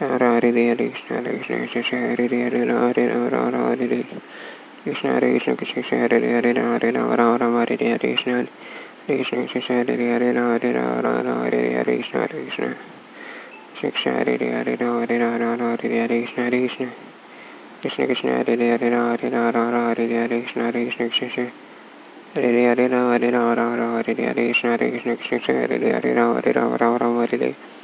Ram Hare Hare Krishna Hare Krishna Krishna Hare Hare Ram Hare Ram Ram Ram Hare Hare Krishna Hare Krishna Krishna Hare Hare Ram Hare Ram Ram Ram Hare Hare Krishna Hare Krishna Krishna Krishna Hare Hare Ram Hare Ram Ram Ram Hare Hare Krishna Hare Krishna Krishna Hare Hare Ram Hare Ram Ram Ram Hare Hare Krishna Hare Krishna Krishna Hare Hare Ram Hare Ram Ram Ram Hare Hare Krishna Hare Krishna Krishna Krishna Hare Hare Ram Hare Ram Ram Ram Hare Hare Krishna Hare Krishna Krishna Hare Hare Ram Hare Ram Ram Ram Hare Hare Krishna Hare Krishna Krishna Hare Hare Ram Hare Ram Ram Ram Hare Hare Hare Krishna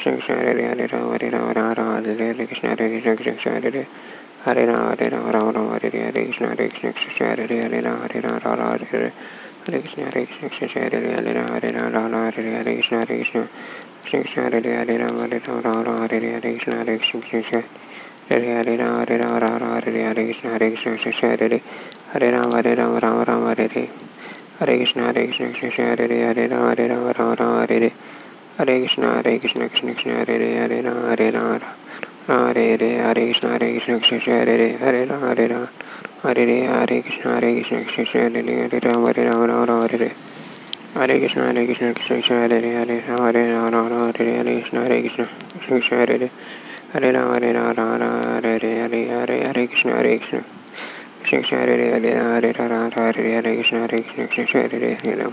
हरे राम हरे राम राम राम हरे रे हरे कृष्ण हरे कृष्ण कृष्ण हरे रे हरे राम हरे राम राम राम हरे रे हरे कृष्ण हरे कृष्ण कृष्ण हरे रे हरे राम हरे राम राम राम हरे रे हरे कृष्ण हरे कृष्ण कृष्ण कृष्ण हरे रे हरे राम हरे राम राम राम हरे रे हरे कृष्ण हरे कृष्ण कृष्ण हरे हरे राम हरे राम राम राम हरे रे हरे कृष्ण हरे कृष्ण कृष्ण हरे रे हरे राम हरे राम राम राम हरे रे हरे कृष्ण हरे कृष्ण कृष्ण हरे रे हरे राम हरे राम राम राम हरे रे हरे कृष्ण हरे कृष्ण कृष्ण हरे रे हरे राम हरे राम राम राम हरे रे Hare Krishna Hare Krishna Krishna Krishna Hare Hare Hare Ram Hare Ram Hare Hare Hare Krishna Hare Krishna Krishna Krishna Hare Hare Hare Ram Hare Ram Ram Ram Hare Hare Hare Krishna Hare Krishna Krishna Krishna Hare Hare Hare Ram Hare Ram Ram Ram Hare Hare Hare Krishna Hare Krishna Krishna Krishna Hare Hare Hare Ram Hare Ram Ram Ram Hare Hare Hare Hare Hare Krishna Hare Krishna Krishna Krishna Hare Hare Hare Ram Hare Ram Ram Hare Hare Hare Krishna Hare Krishna Krishna Krishna Hare Hare Hare Ram Hare Ram Ram Ram Hare Hare Hare Krishna Hare